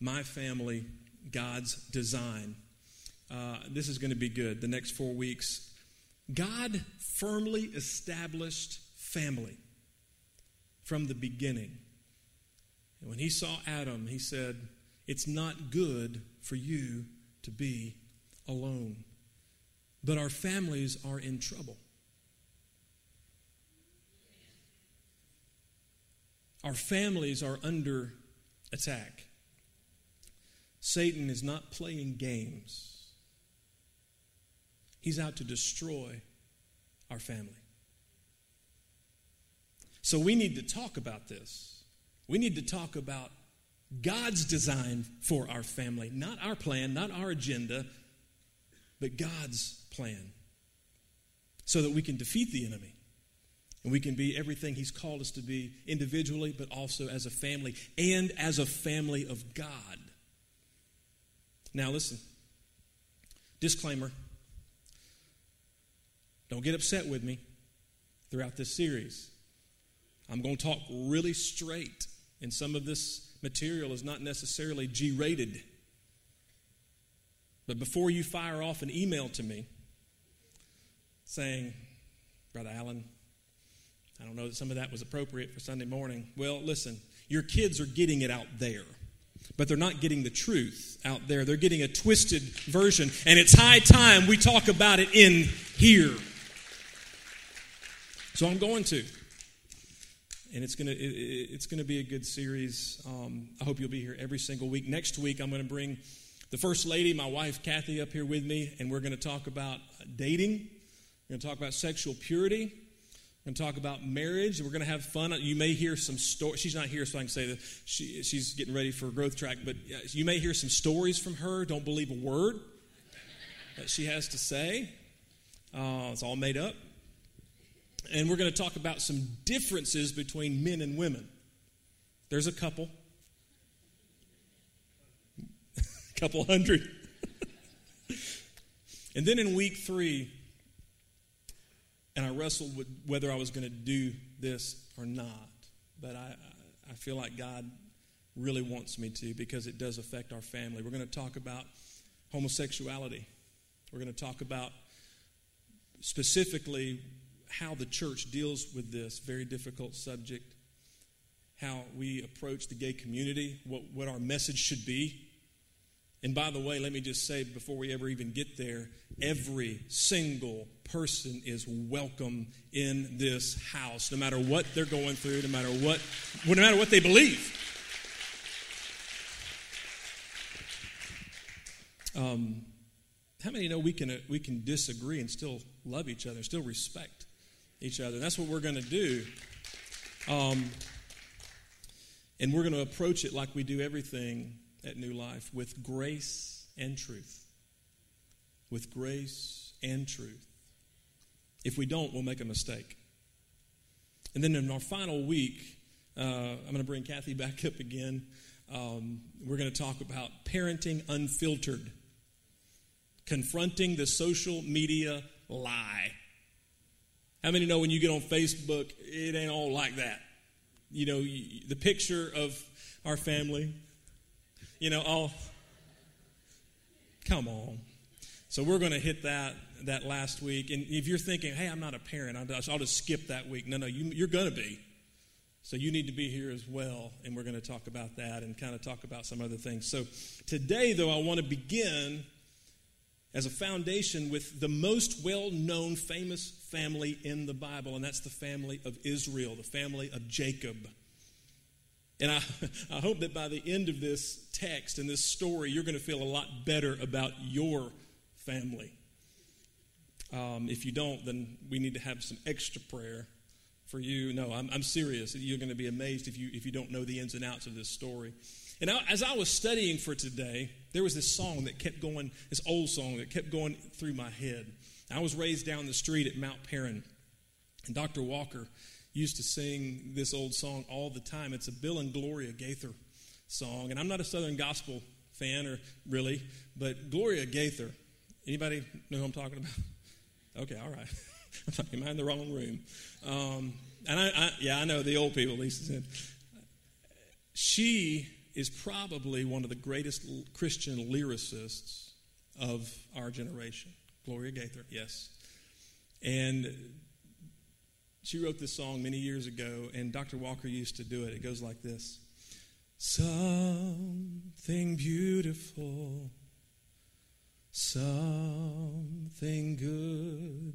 My Family, God's Design. Uh, this is going to be good the next four weeks. God firmly established family from the beginning. And when he saw Adam, he said, It's not good for you to be alone. But our families are in trouble. Our families are under attack. Satan is not playing games, he's out to destroy our family. So we need to talk about this. We need to talk about God's design for our family, not our plan, not our agenda, but God's plan, so that we can defeat the enemy and we can be everything He's called us to be individually, but also as a family and as a family of God. Now, listen disclaimer don't get upset with me throughout this series. I'm going to talk really straight, and some of this material is not necessarily G rated. But before you fire off an email to me saying, Brother Allen, I don't know that some of that was appropriate for Sunday morning. Well, listen, your kids are getting it out there, but they're not getting the truth out there. They're getting a twisted version, and it's high time we talk about it in here. So I'm going to. And it's gonna it, it's gonna be a good series. Um, I hope you'll be here every single week. Next week, I'm gonna bring the first lady, my wife Kathy, up here with me, and we're gonna talk about dating. We're gonna talk about sexual purity going to talk about marriage. We're going to have fun. You may hear some stories. She's not here, so I can say that she, she's getting ready for a growth track. But you may hear some stories from her. Don't believe a word that she has to say. Uh, it's all made up. And we're going to talk about some differences between men and women. There's a couple, a couple hundred. and then in week three, and I wrestled with whether I was going to do this or not. But I, I feel like God really wants me to because it does affect our family. We're going to talk about homosexuality. We're going to talk about specifically how the church deals with this very difficult subject, how we approach the gay community, what, what our message should be. And by the way, let me just say before we ever even get there, every single person is welcome in this house, no matter what they're going through, no matter what, no matter what they believe. Um, how many know we can uh, we can disagree and still love each other, still respect each other? And that's what we're going to do. Um, and we're going to approach it like we do everything at New Life with grace and truth. With grace and truth. If we don't, we'll make a mistake. And then in our final week, uh, I'm going to bring Kathy back up again. Um, we're going to talk about parenting unfiltered, confronting the social media lie. How many know when you get on Facebook, it ain't all like that? You know, the picture of our family, you know, oh, come on. So we're going to hit that that last week. And if you're thinking, hey, I'm not a parent, I'll just skip that week. No, no, you, you're going to be. So you need to be here as well. And we're going to talk about that and kind of talk about some other things. So today, though, I want to begin as a foundation with the most well known, famous family in the Bible, and that's the family of Israel, the family of Jacob. And I, I hope that by the end of this text and this story, you're going to feel a lot better about your family. Um, if you don't, then we need to have some extra prayer for you. No, I'm, I'm serious. You're going to be amazed if you, if you don't know the ins and outs of this story. And I, as I was studying for today, there was this song that kept going, this old song that kept going through my head. I was raised down the street at Mount Paran, and Dr. Walker used to sing this old song all the time. It's a Bill and Gloria Gaither song, and I'm not a Southern gospel fan, or really, but Gloria Gaither. Anybody know who I'm talking about? Okay, all right. I'm am I in the wrong room? Um, and I, I, yeah, I know the old people. Lisa said she is probably one of the greatest Christian lyricists of our generation. Gloria Gaither, yes. And she wrote this song many years ago, and Dr. Walker used to do it. It goes like this Something beautiful, something good.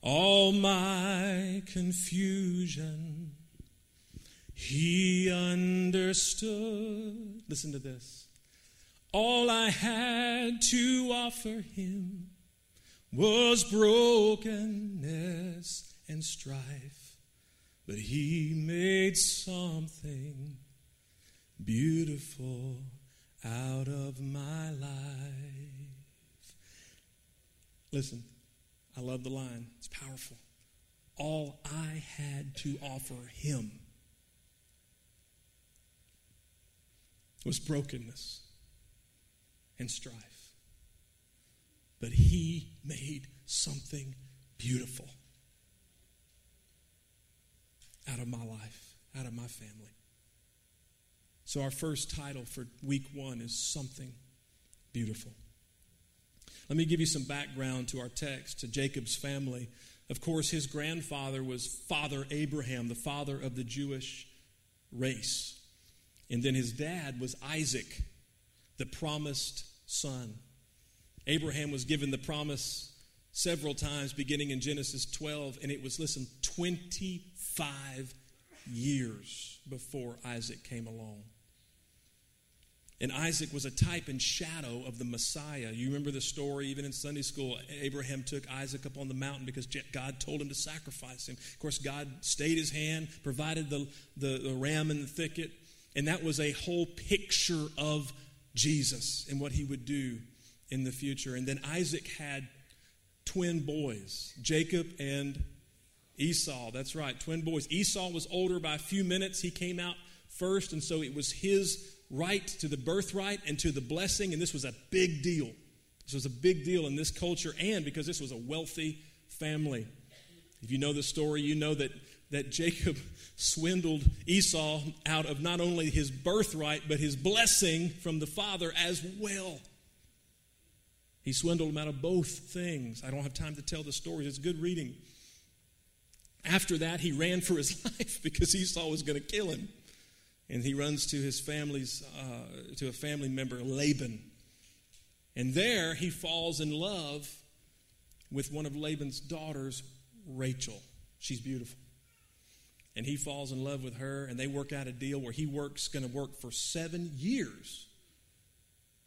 All my confusion, he understood. Listen to this. All I had to offer him was brokenness and strife, but he made something beautiful out of my life. Listen, I love the line, it's powerful. All I had to offer him was brokenness and strife. But he made something beautiful out of my life, out of my family. So, our first title for week one is Something Beautiful. Let me give you some background to our text, to Jacob's family. Of course, his grandfather was Father Abraham, the father of the Jewish race. And then his dad was Isaac, the promised son. Abraham was given the promise several times beginning in Genesis 12, and it was, listen, 25 years before Isaac came along. And Isaac was a type and shadow of the Messiah. You remember the story, even in Sunday school. Abraham took Isaac up on the mountain because God told him to sacrifice him. Of course, God stayed his hand, provided the, the, the ram in the thicket, and that was a whole picture of Jesus and what he would do in the future. And then Isaac had twin boys, Jacob and Esau. That's right, twin boys. Esau was older by a few minutes. He came out first, and so it was his right to the birthright and to the blessing, and this was a big deal. This was a big deal in this culture, and because this was a wealthy family. If you know the story, you know that, that Jacob swindled Esau out of not only his birthright, but his blessing from the father as well. He swindled him out of both things. I don't have time to tell the stories, it's good reading. After that, he ran for his life because Esau was going to kill him. And he runs to his family's uh, to a family member laban. And there he falls in love with one of laban's daughters rachel. She's beautiful. And he falls in love with her and they work out a deal where he works going to work for seven years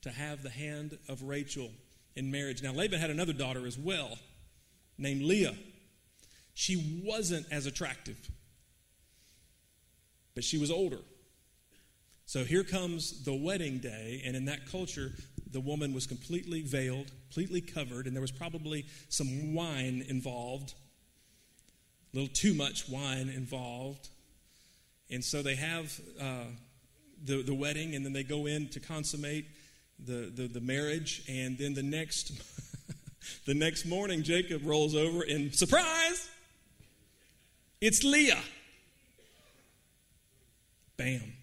to have the hand of rachel in marriage. Now laban had another daughter as well named leah she wasn't as attractive but she was older so here comes the wedding day, and in that culture, the woman was completely veiled, completely covered, and there was probably some wine involved, a little too much wine involved. And so they have uh, the, the wedding, and then they go in to consummate the, the, the marriage, and then the next, the next morning, Jacob rolls over, and surprise, it's Leah. Bam.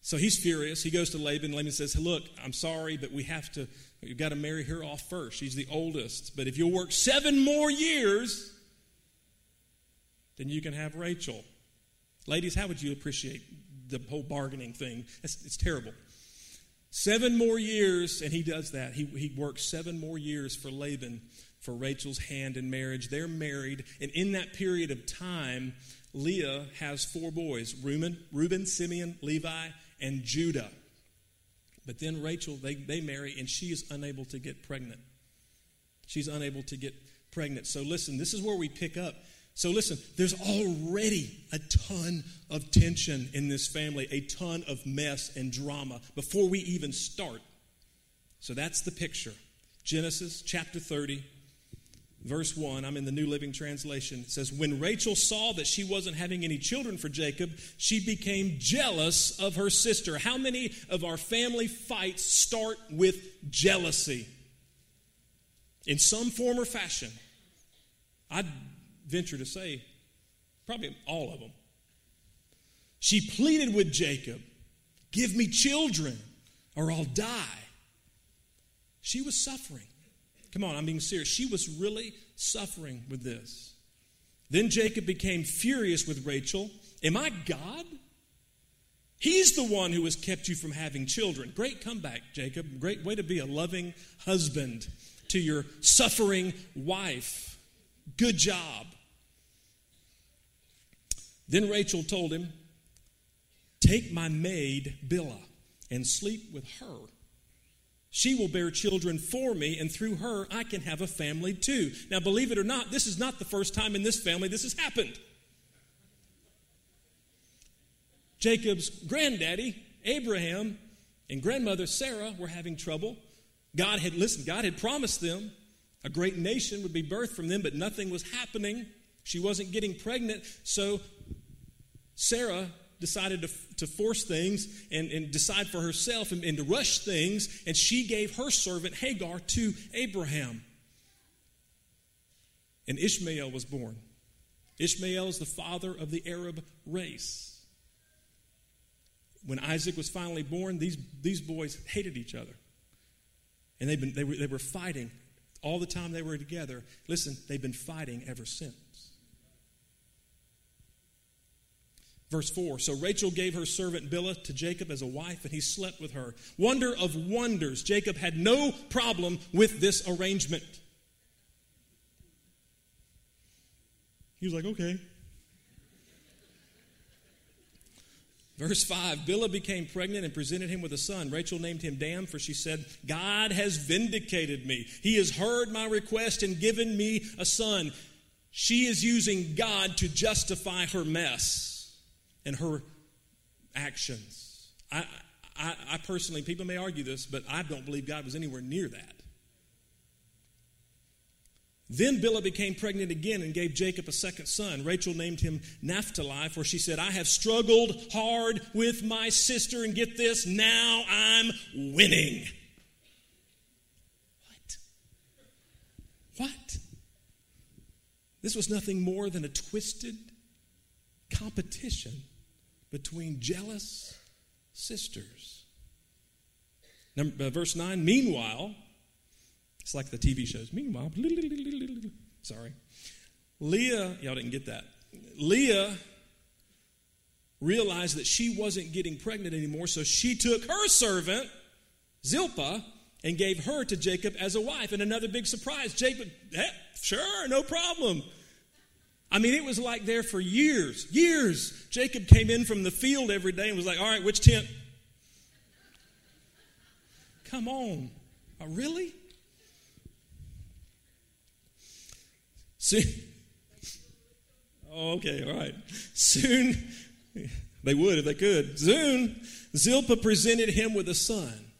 So he's furious. He goes to Laban. Laban says, Look, I'm sorry, but we have to, you've got to marry her off first. She's the oldest. But if you'll work seven more years, then you can have Rachel. Ladies, how would you appreciate the whole bargaining thing? It's, it's terrible. Seven more years, and he does that. He, he works seven more years for Laban for Rachel's hand in marriage. They're married, and in that period of time, Leah has four boys Reuben, Reuben Simeon, Levi, and Judah. But then Rachel, they, they marry, and she is unable to get pregnant. She's unable to get pregnant. So listen, this is where we pick up. So listen, there's already a ton of tension in this family, a ton of mess and drama before we even start. So that's the picture. Genesis chapter 30, verse 1, I'm in the New Living Translation. It says, When Rachel saw that she wasn't having any children for Jacob, she became jealous of her sister. How many of our family fights start with jealousy? In some form or fashion. I'd venture to say, probably all of them. She pleaded with Jacob Give me children, or I'll die. She was suffering. Come on, I'm being serious. She was really suffering with this. Then Jacob became furious with Rachel. Am I God? He's the one who has kept you from having children. Great comeback, Jacob. Great way to be a loving husband to your suffering wife. Good job. Then Rachel told him, Take my maid Bilhah and sleep with her. She will bear children for me, and through her I can have a family too. Now, believe it or not, this is not the first time in this family this has happened. Jacob's granddaddy, Abraham, and grandmother Sarah were having trouble. God had, listened, God had promised them a great nation would be birthed from them, but nothing was happening. She wasn't getting pregnant, so Sarah decided to, to force things and, and decide for herself and, and to rush things, and she gave her servant Hagar to Abraham. And Ishmael was born. Ishmael is the father of the Arab race when Isaac was finally born, these, these boys hated each other. And they've been, they, were, they were fighting all the time they were together. Listen, they've been fighting ever since. Verse 4 So Rachel gave her servant Bilhah to Jacob as a wife, and he slept with her. Wonder of wonders, Jacob had no problem with this arrangement. He was like, okay. Verse 5 Bilhah became pregnant and presented him with a son. Rachel named him Dan, for she said, God has vindicated me. He has heard my request and given me a son. She is using God to justify her mess and her actions. I, I, I personally, people may argue this, but I don't believe God was anywhere near that. Then Bilhah became pregnant again and gave Jacob a second son. Rachel named him Naphtali, for she said, I have struggled hard with my sister, and get this, now I'm winning. What? What? This was nothing more than a twisted competition between jealous sisters. Number, uh, verse 9, meanwhile, it's like the TV shows. Meanwhile, sorry. Leah, y'all didn't get that. Leah realized that she wasn't getting pregnant anymore, so she took her servant, Zilpah, and gave her to Jacob as a wife. And another big surprise Jacob, hey, sure, no problem. I mean, it was like there for years, years. Jacob came in from the field every day and was like, all right, which tent? Come on. Oh, really? Soon, oh, okay, all right. Soon, they would if they could. Soon, Zilpah presented him with a son.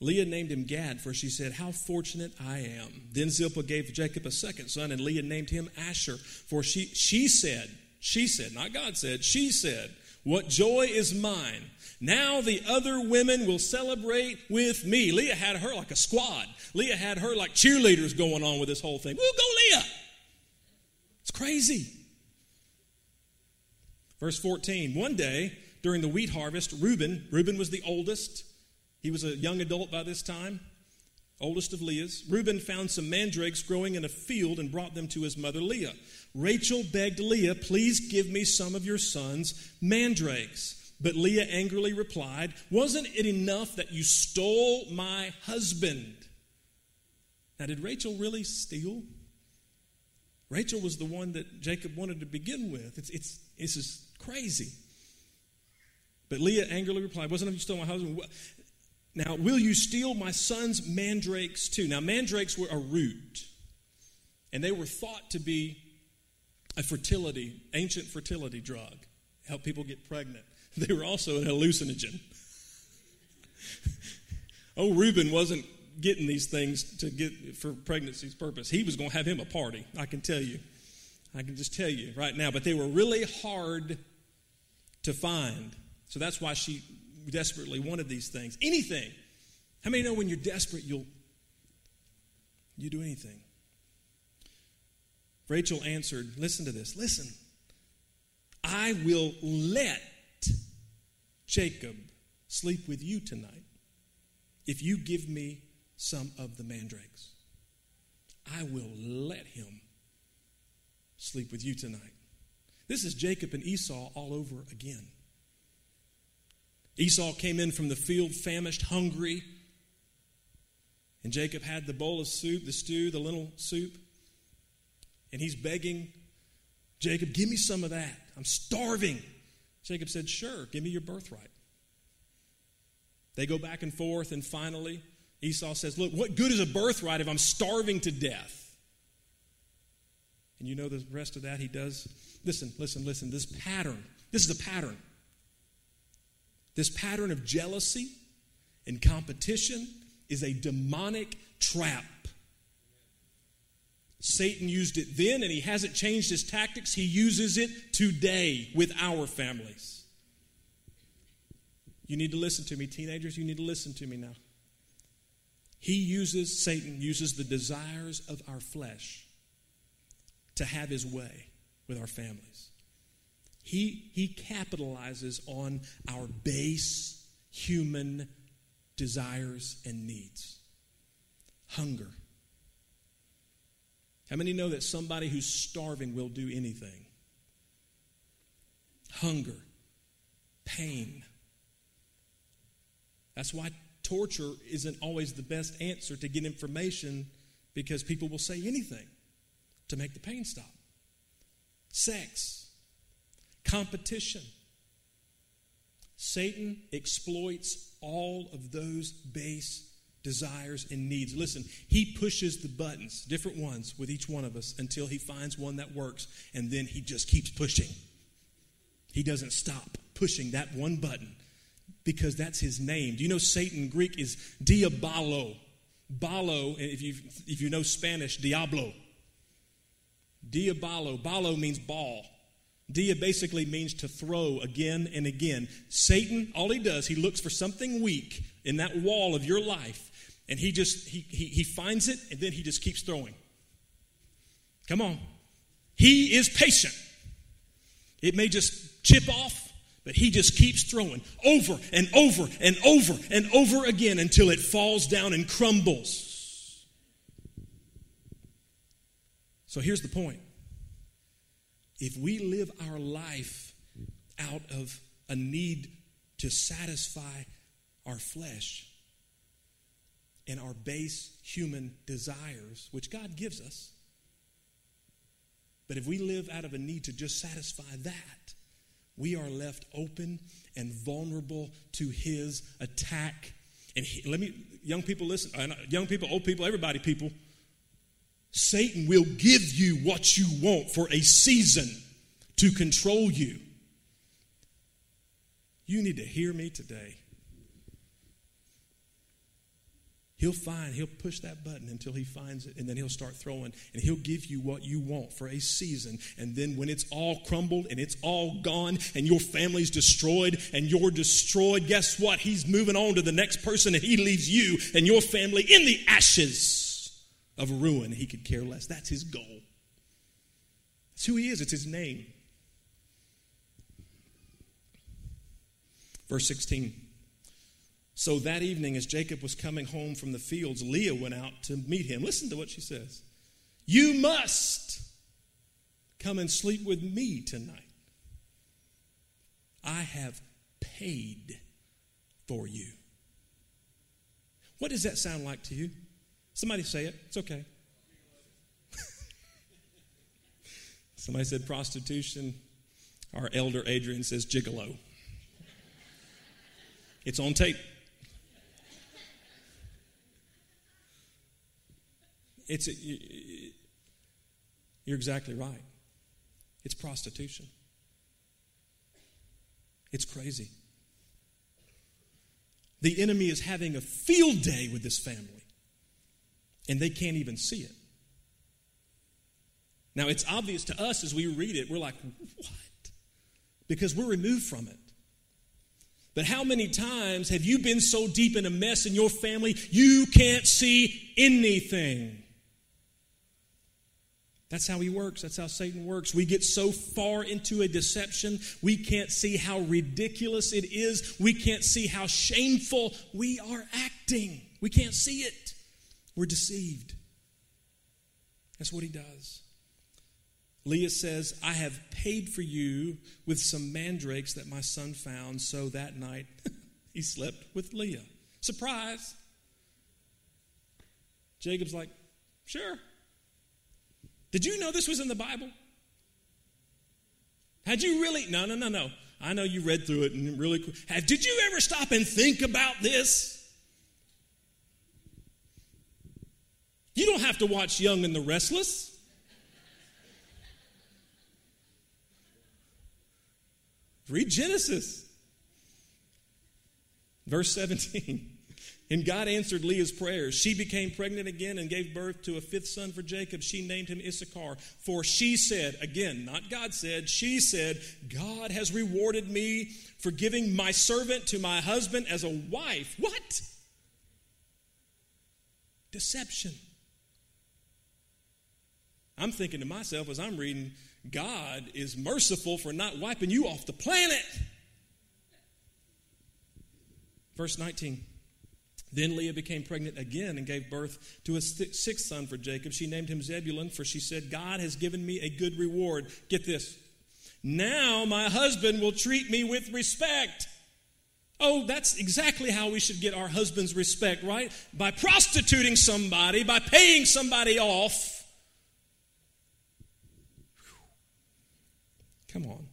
Leah named him Gad, for she said, How fortunate I am. Then Zilpah gave Jacob a second son, and Leah named him Asher, for she, she said, she said, not God said, she said, What joy is mine. Now the other women will celebrate with me. Leah had her like a squad. Leah had her like cheerleaders going on with this whole thing. Woo, go Leah! It's crazy. Verse 14 One day during the wheat harvest, Reuben, Reuben was the oldest. He was a young adult by this time, oldest of Leah's. Reuben found some mandrakes growing in a field and brought them to his mother Leah. Rachel begged Leah, Please give me some of your son's mandrakes. But Leah angrily replied, Wasn't it enough that you stole my husband? Now, did Rachel really steal? Rachel was the one that Jacob wanted to begin with. It's, it's, it's just crazy. But Leah angrily replied, Wasn't it you stole my husband? Now, will you steal my son's mandrakes too? Now, mandrakes were a root, and they were thought to be a fertility, ancient fertility drug, help people get pregnant. They were also an hallucinogen. oh, Reuben wasn't getting these things to get for pregnancy's purpose. He was going to have him a party, I can tell you. I can just tell you right now. But they were really hard to find. So that's why she desperately wanted these things. Anything. How many know when you're desperate, you'll you do anything? Rachel answered, listen to this. Listen. I will let Jacob sleep with you tonight if you give me some of the mandrakes. I will let him sleep with you tonight. This is Jacob and Esau all over again. Esau came in from the field famished, hungry, and Jacob had the bowl of soup, the stew, the lentil soup, and he's begging Jacob, give me some of that. I'm starving. Jacob said, Sure, give me your birthright. They go back and forth, and finally, Esau says, Look, what good is a birthright if I'm starving to death? And you know the rest of that he does? Listen, listen, listen. This pattern, this is a pattern. This pattern of jealousy and competition is a demonic trap. Satan used it then, and he hasn't changed his tactics. He uses it today with our families. You need to listen to me, teenagers. You need to listen to me now. He uses, Satan uses the desires of our flesh to have his way with our families. He, he capitalizes on our base human desires and needs. Hunger. How many know that somebody who's starving will do anything? Hunger, pain. That's why torture isn't always the best answer to get information because people will say anything to make the pain stop. Sex, competition. Satan exploits all of those base desires and needs. Listen, he pushes the buttons, different ones, with each one of us until he finds one that works, and then he just keeps pushing. He doesn't stop pushing that one button because that's his name. Do you know Satan Greek is diabolo? Balo, if you if you know Spanish, diablo. Diabolo. Balo means ball. Dia basically means to throw again and again. Satan, all he does, he looks for something weak in that wall of your life, and he just he, he, he finds it, and then he just keeps throwing. Come on. He is patient. It may just chip off, but he just keeps throwing over and over and over and over again until it falls down and crumbles. So here's the point if we live our life out of a need to satisfy our flesh and our base human desires, which God gives us, but if we live out of a need to just satisfy that, we are left open and vulnerable to his attack. And he, let me, young people, listen. Uh, young people, old people, everybody, people Satan will give you what you want for a season to control you. You need to hear me today. He'll find, he'll push that button until he finds it, and then he'll start throwing, and he'll give you what you want for a season. And then when it's all crumbled and it's all gone, and your family's destroyed and you're destroyed, guess what? He's moving on to the next person, and he leaves you and your family in the ashes of ruin, he could care less. That's his goal. That's who he is, it's his name. Verse 16. So that evening, as Jacob was coming home from the fields, Leah went out to meet him. Listen to what she says You must come and sleep with me tonight. I have paid for you. What does that sound like to you? Somebody say it. It's okay. Somebody said prostitution. Our elder Adrian says gigolo. It's on tape. It's a, you're exactly right. It's prostitution. It's crazy. The enemy is having a field day with this family and they can't even see it. Now, it's obvious to us as we read it, we're like, what? Because we're removed from it. But how many times have you been so deep in a mess in your family you can't see anything? That's how he works. That's how Satan works. We get so far into a deception, we can't see how ridiculous it is. We can't see how shameful we are acting. We can't see it. We're deceived. That's what he does. Leah says, I have paid for you with some mandrakes that my son found, so that night he slept with Leah. Surprise. Jacob's like, sure. Did you know this was in the Bible? Had you really? No, no, no, no. I know you read through it and really. Have, did you ever stop and think about this? You don't have to watch Young and the Restless. Read Genesis. Verse 17. And God answered Leah's prayers. She became pregnant again and gave birth to a fifth son for Jacob. She named him Issachar. For she said, again, not God said, she said, God has rewarded me for giving my servant to my husband as a wife. What? Deception. I'm thinking to myself as I'm reading, God is merciful for not wiping you off the planet. Verse 19. Then Leah became pregnant again and gave birth to a sixth son for Jacob. She named him Zebulun, for she said, God has given me a good reward. Get this. Now my husband will treat me with respect. Oh, that's exactly how we should get our husband's respect, right? By prostituting somebody, by paying somebody off. Come on.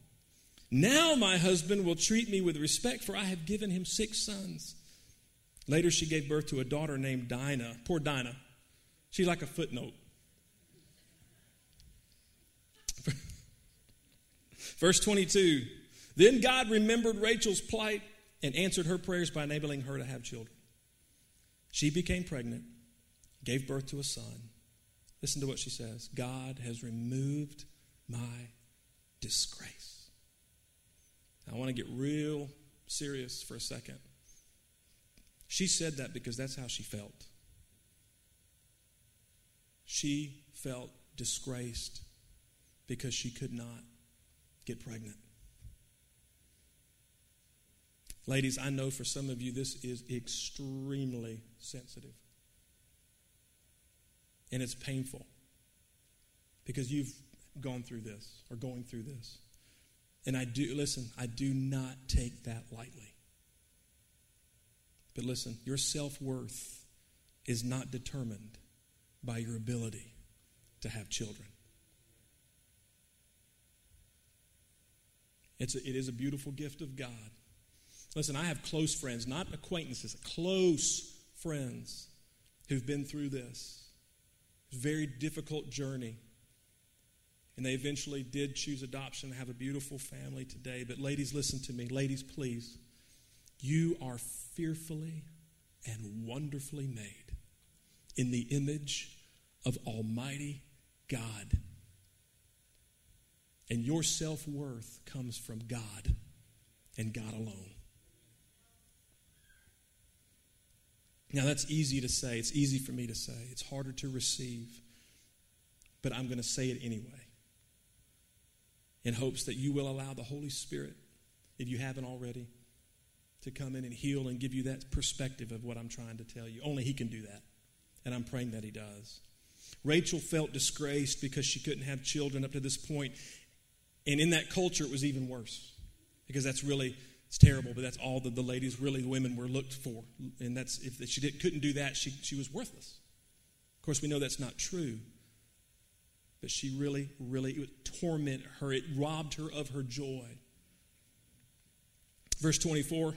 Now my husband will treat me with respect, for I have given him six sons. Later, she gave birth to a daughter named Dinah. Poor Dinah. She's like a footnote. Verse 22 Then God remembered Rachel's plight and answered her prayers by enabling her to have children. She became pregnant, gave birth to a son. Listen to what she says God has removed my disgrace. I want to get real serious for a second. She said that because that's how she felt. She felt disgraced because she could not get pregnant. Ladies, I know for some of you this is extremely sensitive. And it's painful because you've gone through this or going through this. And I do, listen, I do not take that lightly. But listen, your self worth is not determined by your ability to have children. It's a, it is a beautiful gift of God. Listen, I have close friends, not acquaintances, close friends who've been through this. Very difficult journey. And they eventually did choose adoption and have a beautiful family today. But, ladies, listen to me. Ladies, please. You are fearfully and wonderfully made in the image of Almighty God. And your self worth comes from God and God alone. Now, that's easy to say. It's easy for me to say. It's harder to receive. But I'm going to say it anyway in hopes that you will allow the Holy Spirit, if you haven't already, to come in and heal and give you that perspective of what I'm trying to tell you. Only He can do that. And I'm praying that He does. Rachel felt disgraced because she couldn't have children up to this point. And in that culture, it was even worse because that's really. It's terrible, but that's all that the ladies, really, the women, were looked for. And that's if she did, couldn't do that, she, she was worthless. Of course, we know that's not true. She really, really, it would torment her. It robbed her of her joy. Verse 24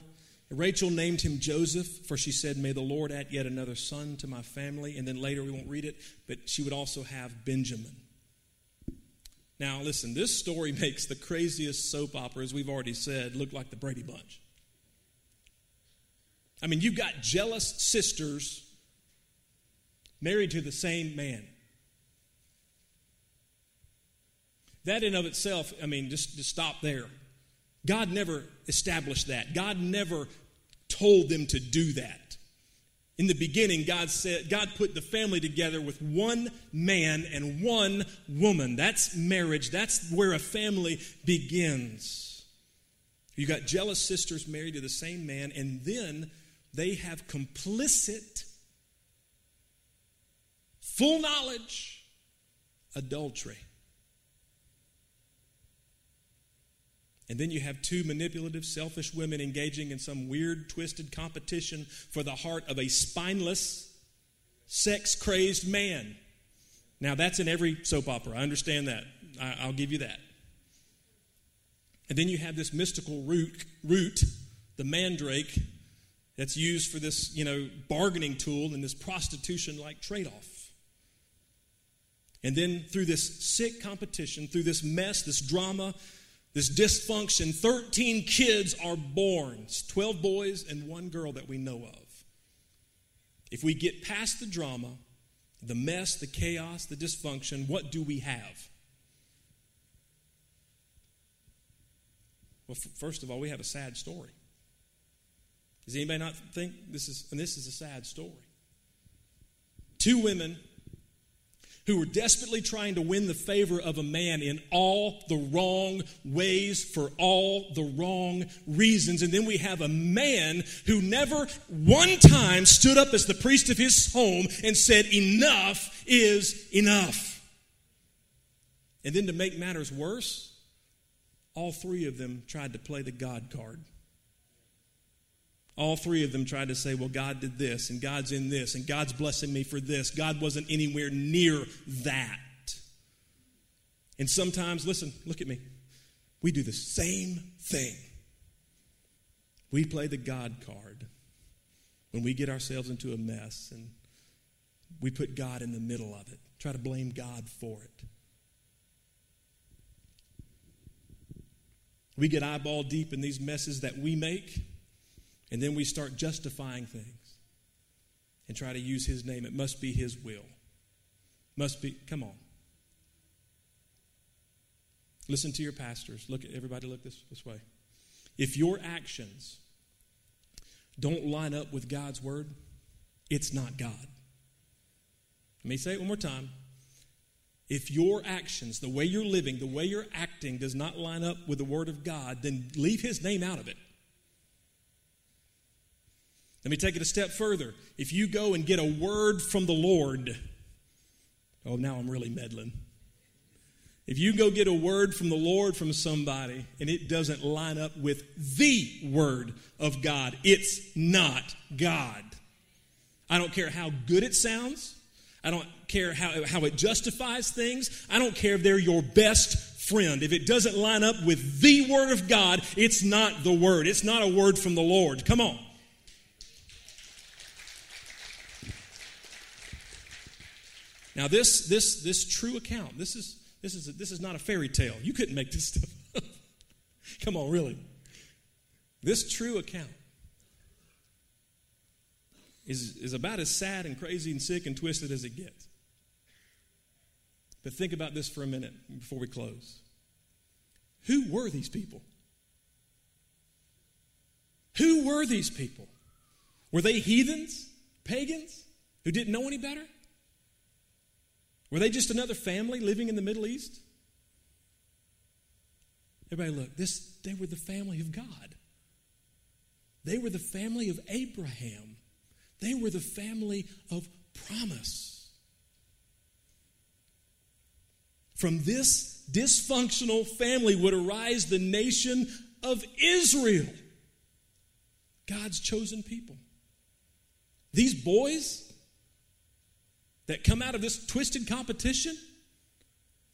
Rachel named him Joseph, for she said, May the Lord add yet another son to my family. And then later, we won't read it, but she would also have Benjamin. Now, listen, this story makes the craziest soap opera, as we've already said, look like the Brady Bunch. I mean, you've got jealous sisters married to the same man. That in of itself, I mean, just to stop there. God never established that. God never told them to do that. In the beginning, God said God put the family together with one man and one woman. That's marriage. That's where a family begins. You got jealous sisters married to the same man, and then they have complicit, full knowledge, adultery. And then you have two manipulative, selfish women engaging in some weird, twisted competition for the heart of a spineless, sex crazed man. Now, that's in every soap opera. I understand that. I, will give you that. And then you have this mystical root, root, the mandrake, that's used for this, you know, bargaining tool and this prostitution like trade off. And then through this sick competition, through this mess, this drama, this dysfunction, 13 kids are born 12 boys and one girl that we know of. If we get past the drama, the mess, the chaos, the dysfunction, what do we have? Well, f- first of all, we have a sad story. Does anybody not think this is, and this is a sad story? Two women who were desperately trying to win the favor of a man in all the wrong ways for all the wrong reasons. And then we have a man who never one time stood up as the priest of his home and said, Enough is enough. And then to make matters worse, all three of them tried to play the God card. All three of them tried to say, well, God did this, and God's in this, and God's blessing me for this. God wasn't anywhere near that. And sometimes, listen, look at me. We do the same thing. We play the God card when we get ourselves into a mess and we put God in the middle of it, try to blame God for it. We get eyeball deep in these messes that we make and then we start justifying things and try to use his name. It must be his will. Must be, come on. Listen to your pastors. Look at everybody look this, this way. If your actions don't line up with God's word, it's not God. Let me say it one more time. If your actions, the way you're living, the way you're acting does not line up with the word of God, then leave his name out of it. Let me take it a step further. If you go and get a word from the Lord, oh, now I'm really meddling. If you go get a word from the Lord from somebody and it doesn't line up with the word of God, it's not God. I don't care how good it sounds. I don't care how, how it justifies things. I don't care if they're your best friend. If it doesn't line up with the word of God, it's not the word. It's not a word from the Lord. Come on. Now, this, this, this true account, this is, this, is, this is not a fairy tale. You couldn't make this stuff up. Come on, really. This true account is, is about as sad and crazy and sick and twisted as it gets. But think about this for a minute before we close. Who were these people? Who were these people? Were they heathens, pagans, who didn't know any better? Were they just another family living in the Middle East? Everybody, look, this, they were the family of God. They were the family of Abraham. They were the family of promise. From this dysfunctional family would arise the nation of Israel, God's chosen people. These boys, that come out of this twisted competition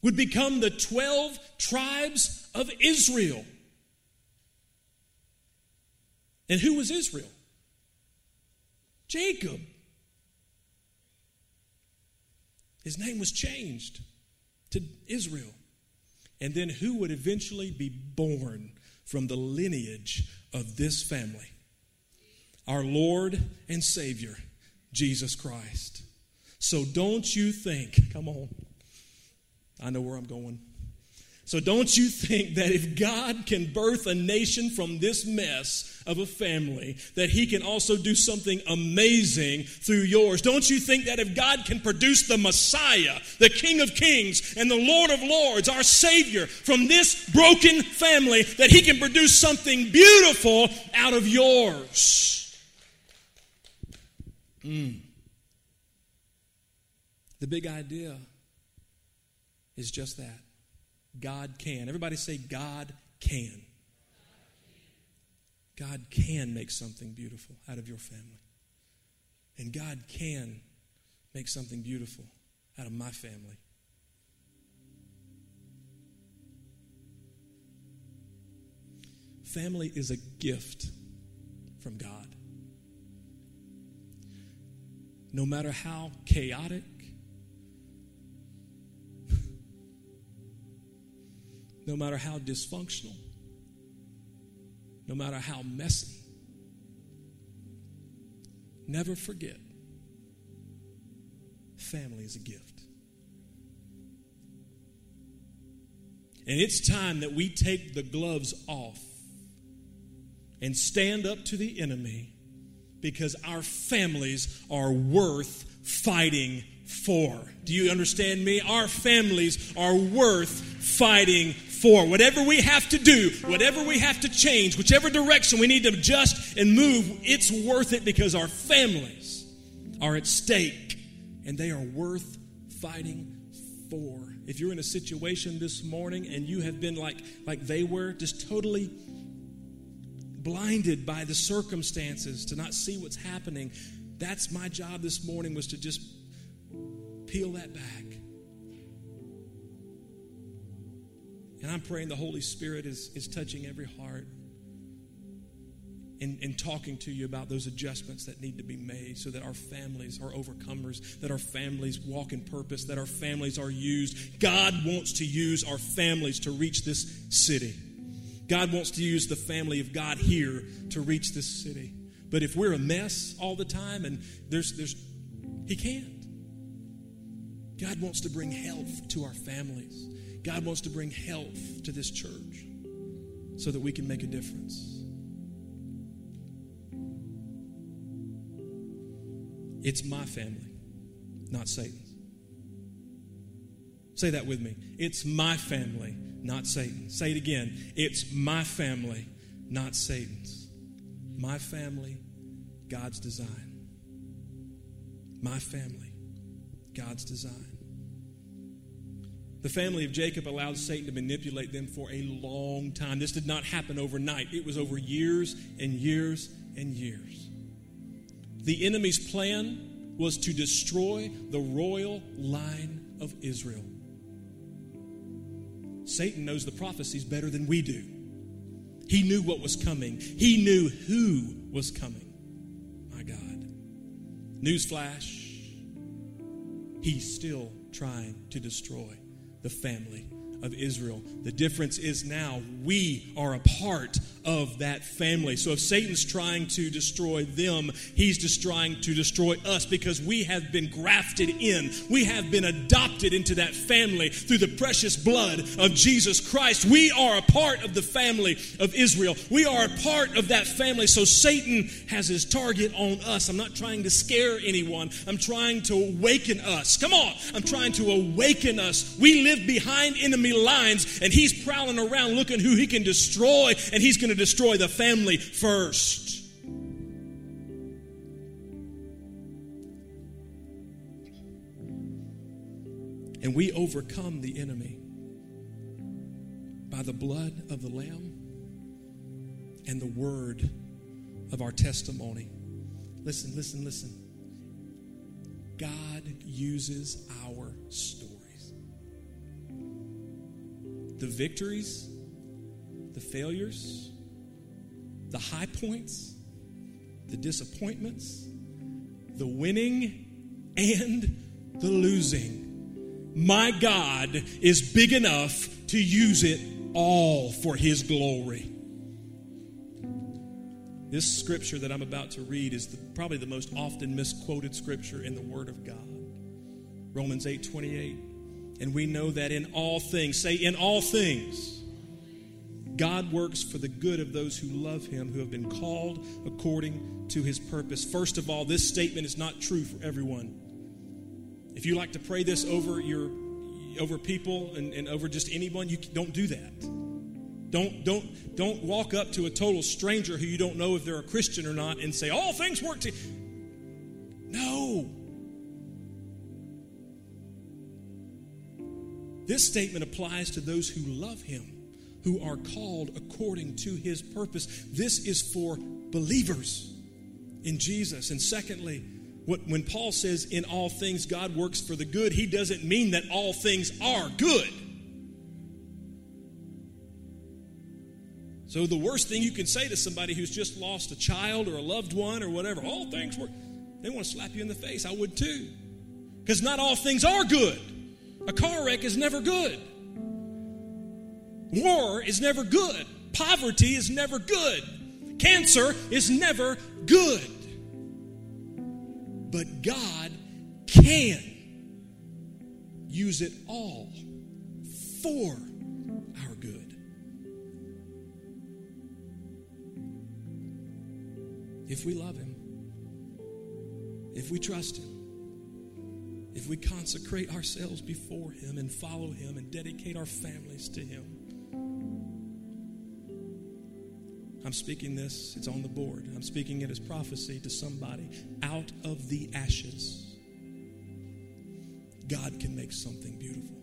would become the 12 tribes of Israel. And who was Israel? Jacob. His name was changed to Israel. And then who would eventually be born from the lineage of this family? Our Lord and Savior, Jesus Christ. So don't you think, come on, I know where I'm going. So don't you think that if God can birth a nation from this mess of a family, that He can also do something amazing through yours? Don't you think that if God can produce the Messiah, the King of Kings, and the Lord of Lords, our Savior, from this broken family, that He can produce something beautiful out of yours? Mm. The big idea is just that. God can. Everybody say, God can. God can make something beautiful out of your family. And God can make something beautiful out of my family. Family is a gift from God. No matter how chaotic, no matter how dysfunctional, no matter how messy. Never forget family is a gift. And it's time that we take the gloves off and stand up to the enemy because our families are worth fighting for. Do you understand me? Our families are worth fighting for. Whatever we have to do, whatever we have to change, whichever direction we need to adjust and move, it's worth it because our families are at stake and they are worth fighting for. If you're in a situation this morning and you have been like like they were, just totally blinded by the circumstances to not see what's happening, that's my job this morning was to just peel that back And I'm praying the Holy Spirit is, is touching every heart and, and talking to you about those adjustments that need to be made so that our families are overcomers, that our families walk in purpose, that our families are used. God wants to use our families to reach this city. God wants to use the family of God here to reach this city. But if we're a mess all the time and there's, there's, He can't. God wants to bring health to our families. God wants to bring health to this church so that we can make a difference. It's my family, not Satan's. Say that with me. It's my family, not Satan's. Say it again. It's my family, not Satan's. My family, God's design. My family, God's design. The family of Jacob allowed Satan to manipulate them for a long time. This did not happen overnight, it was over years and years and years. The enemy's plan was to destroy the royal line of Israel. Satan knows the prophecies better than we do. He knew what was coming, he knew who was coming. My God. Newsflash, he's still trying to destroy the family of Israel. The difference is now we are a part of that family. So if Satan's trying to destroy them, he's just trying to destroy us because we have been grafted in. We have been adopted into that family through the precious blood of Jesus Christ. We are a part of the family of Israel. We are a part of that family. So Satan has his target on us. I'm not trying to scare anyone. I'm trying to awaken us. Come on. I'm trying to awaken us. We live behind enemy lines and he's prowling around looking who he can destroy, and he's going to destroy the family first. And we overcome the enemy by the blood of the Lamb and the word of our testimony. Listen, listen, listen. God uses our stories. the victories, the failures, the high points, the disappointments, the winning, and the losing. My God is big enough to use it all for His glory. This scripture that I'm about to read is the, probably the most often misquoted scripture in the Word of God. Romans 8 28. And we know that in all things, say, in all things, God works for the good of those who love him, who have been called according to his purpose. First of all, this statement is not true for everyone. If you like to pray this over your over people and, and over just anyone, you don't do that. Don't don't don't walk up to a total stranger who you don't know if they're a Christian or not and say, "All things work to." No. This statement applies to those who love him, who are called according to his purpose. This is for believers in Jesus. And secondly, what, when Paul says, in all things God works for the good, he doesn't mean that all things are good. So, the worst thing you can say to somebody who's just lost a child or a loved one or whatever, all things work, they want to slap you in the face. I would too. Because not all things are good. A car wreck is never good. War is never good. Poverty is never good. Cancer is never good. But God can use it all for our good. If we love Him, if we trust Him, if we consecrate ourselves before Him and follow Him and dedicate our families to Him. I'm speaking this, it's on the board. I'm speaking it as prophecy to somebody. Out of the ashes, God can make something beautiful.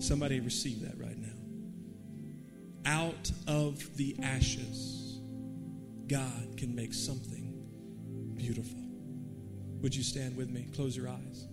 Somebody receive that right now. Out of the ashes, God can make something beautiful. Would you stand with me? Close your eyes.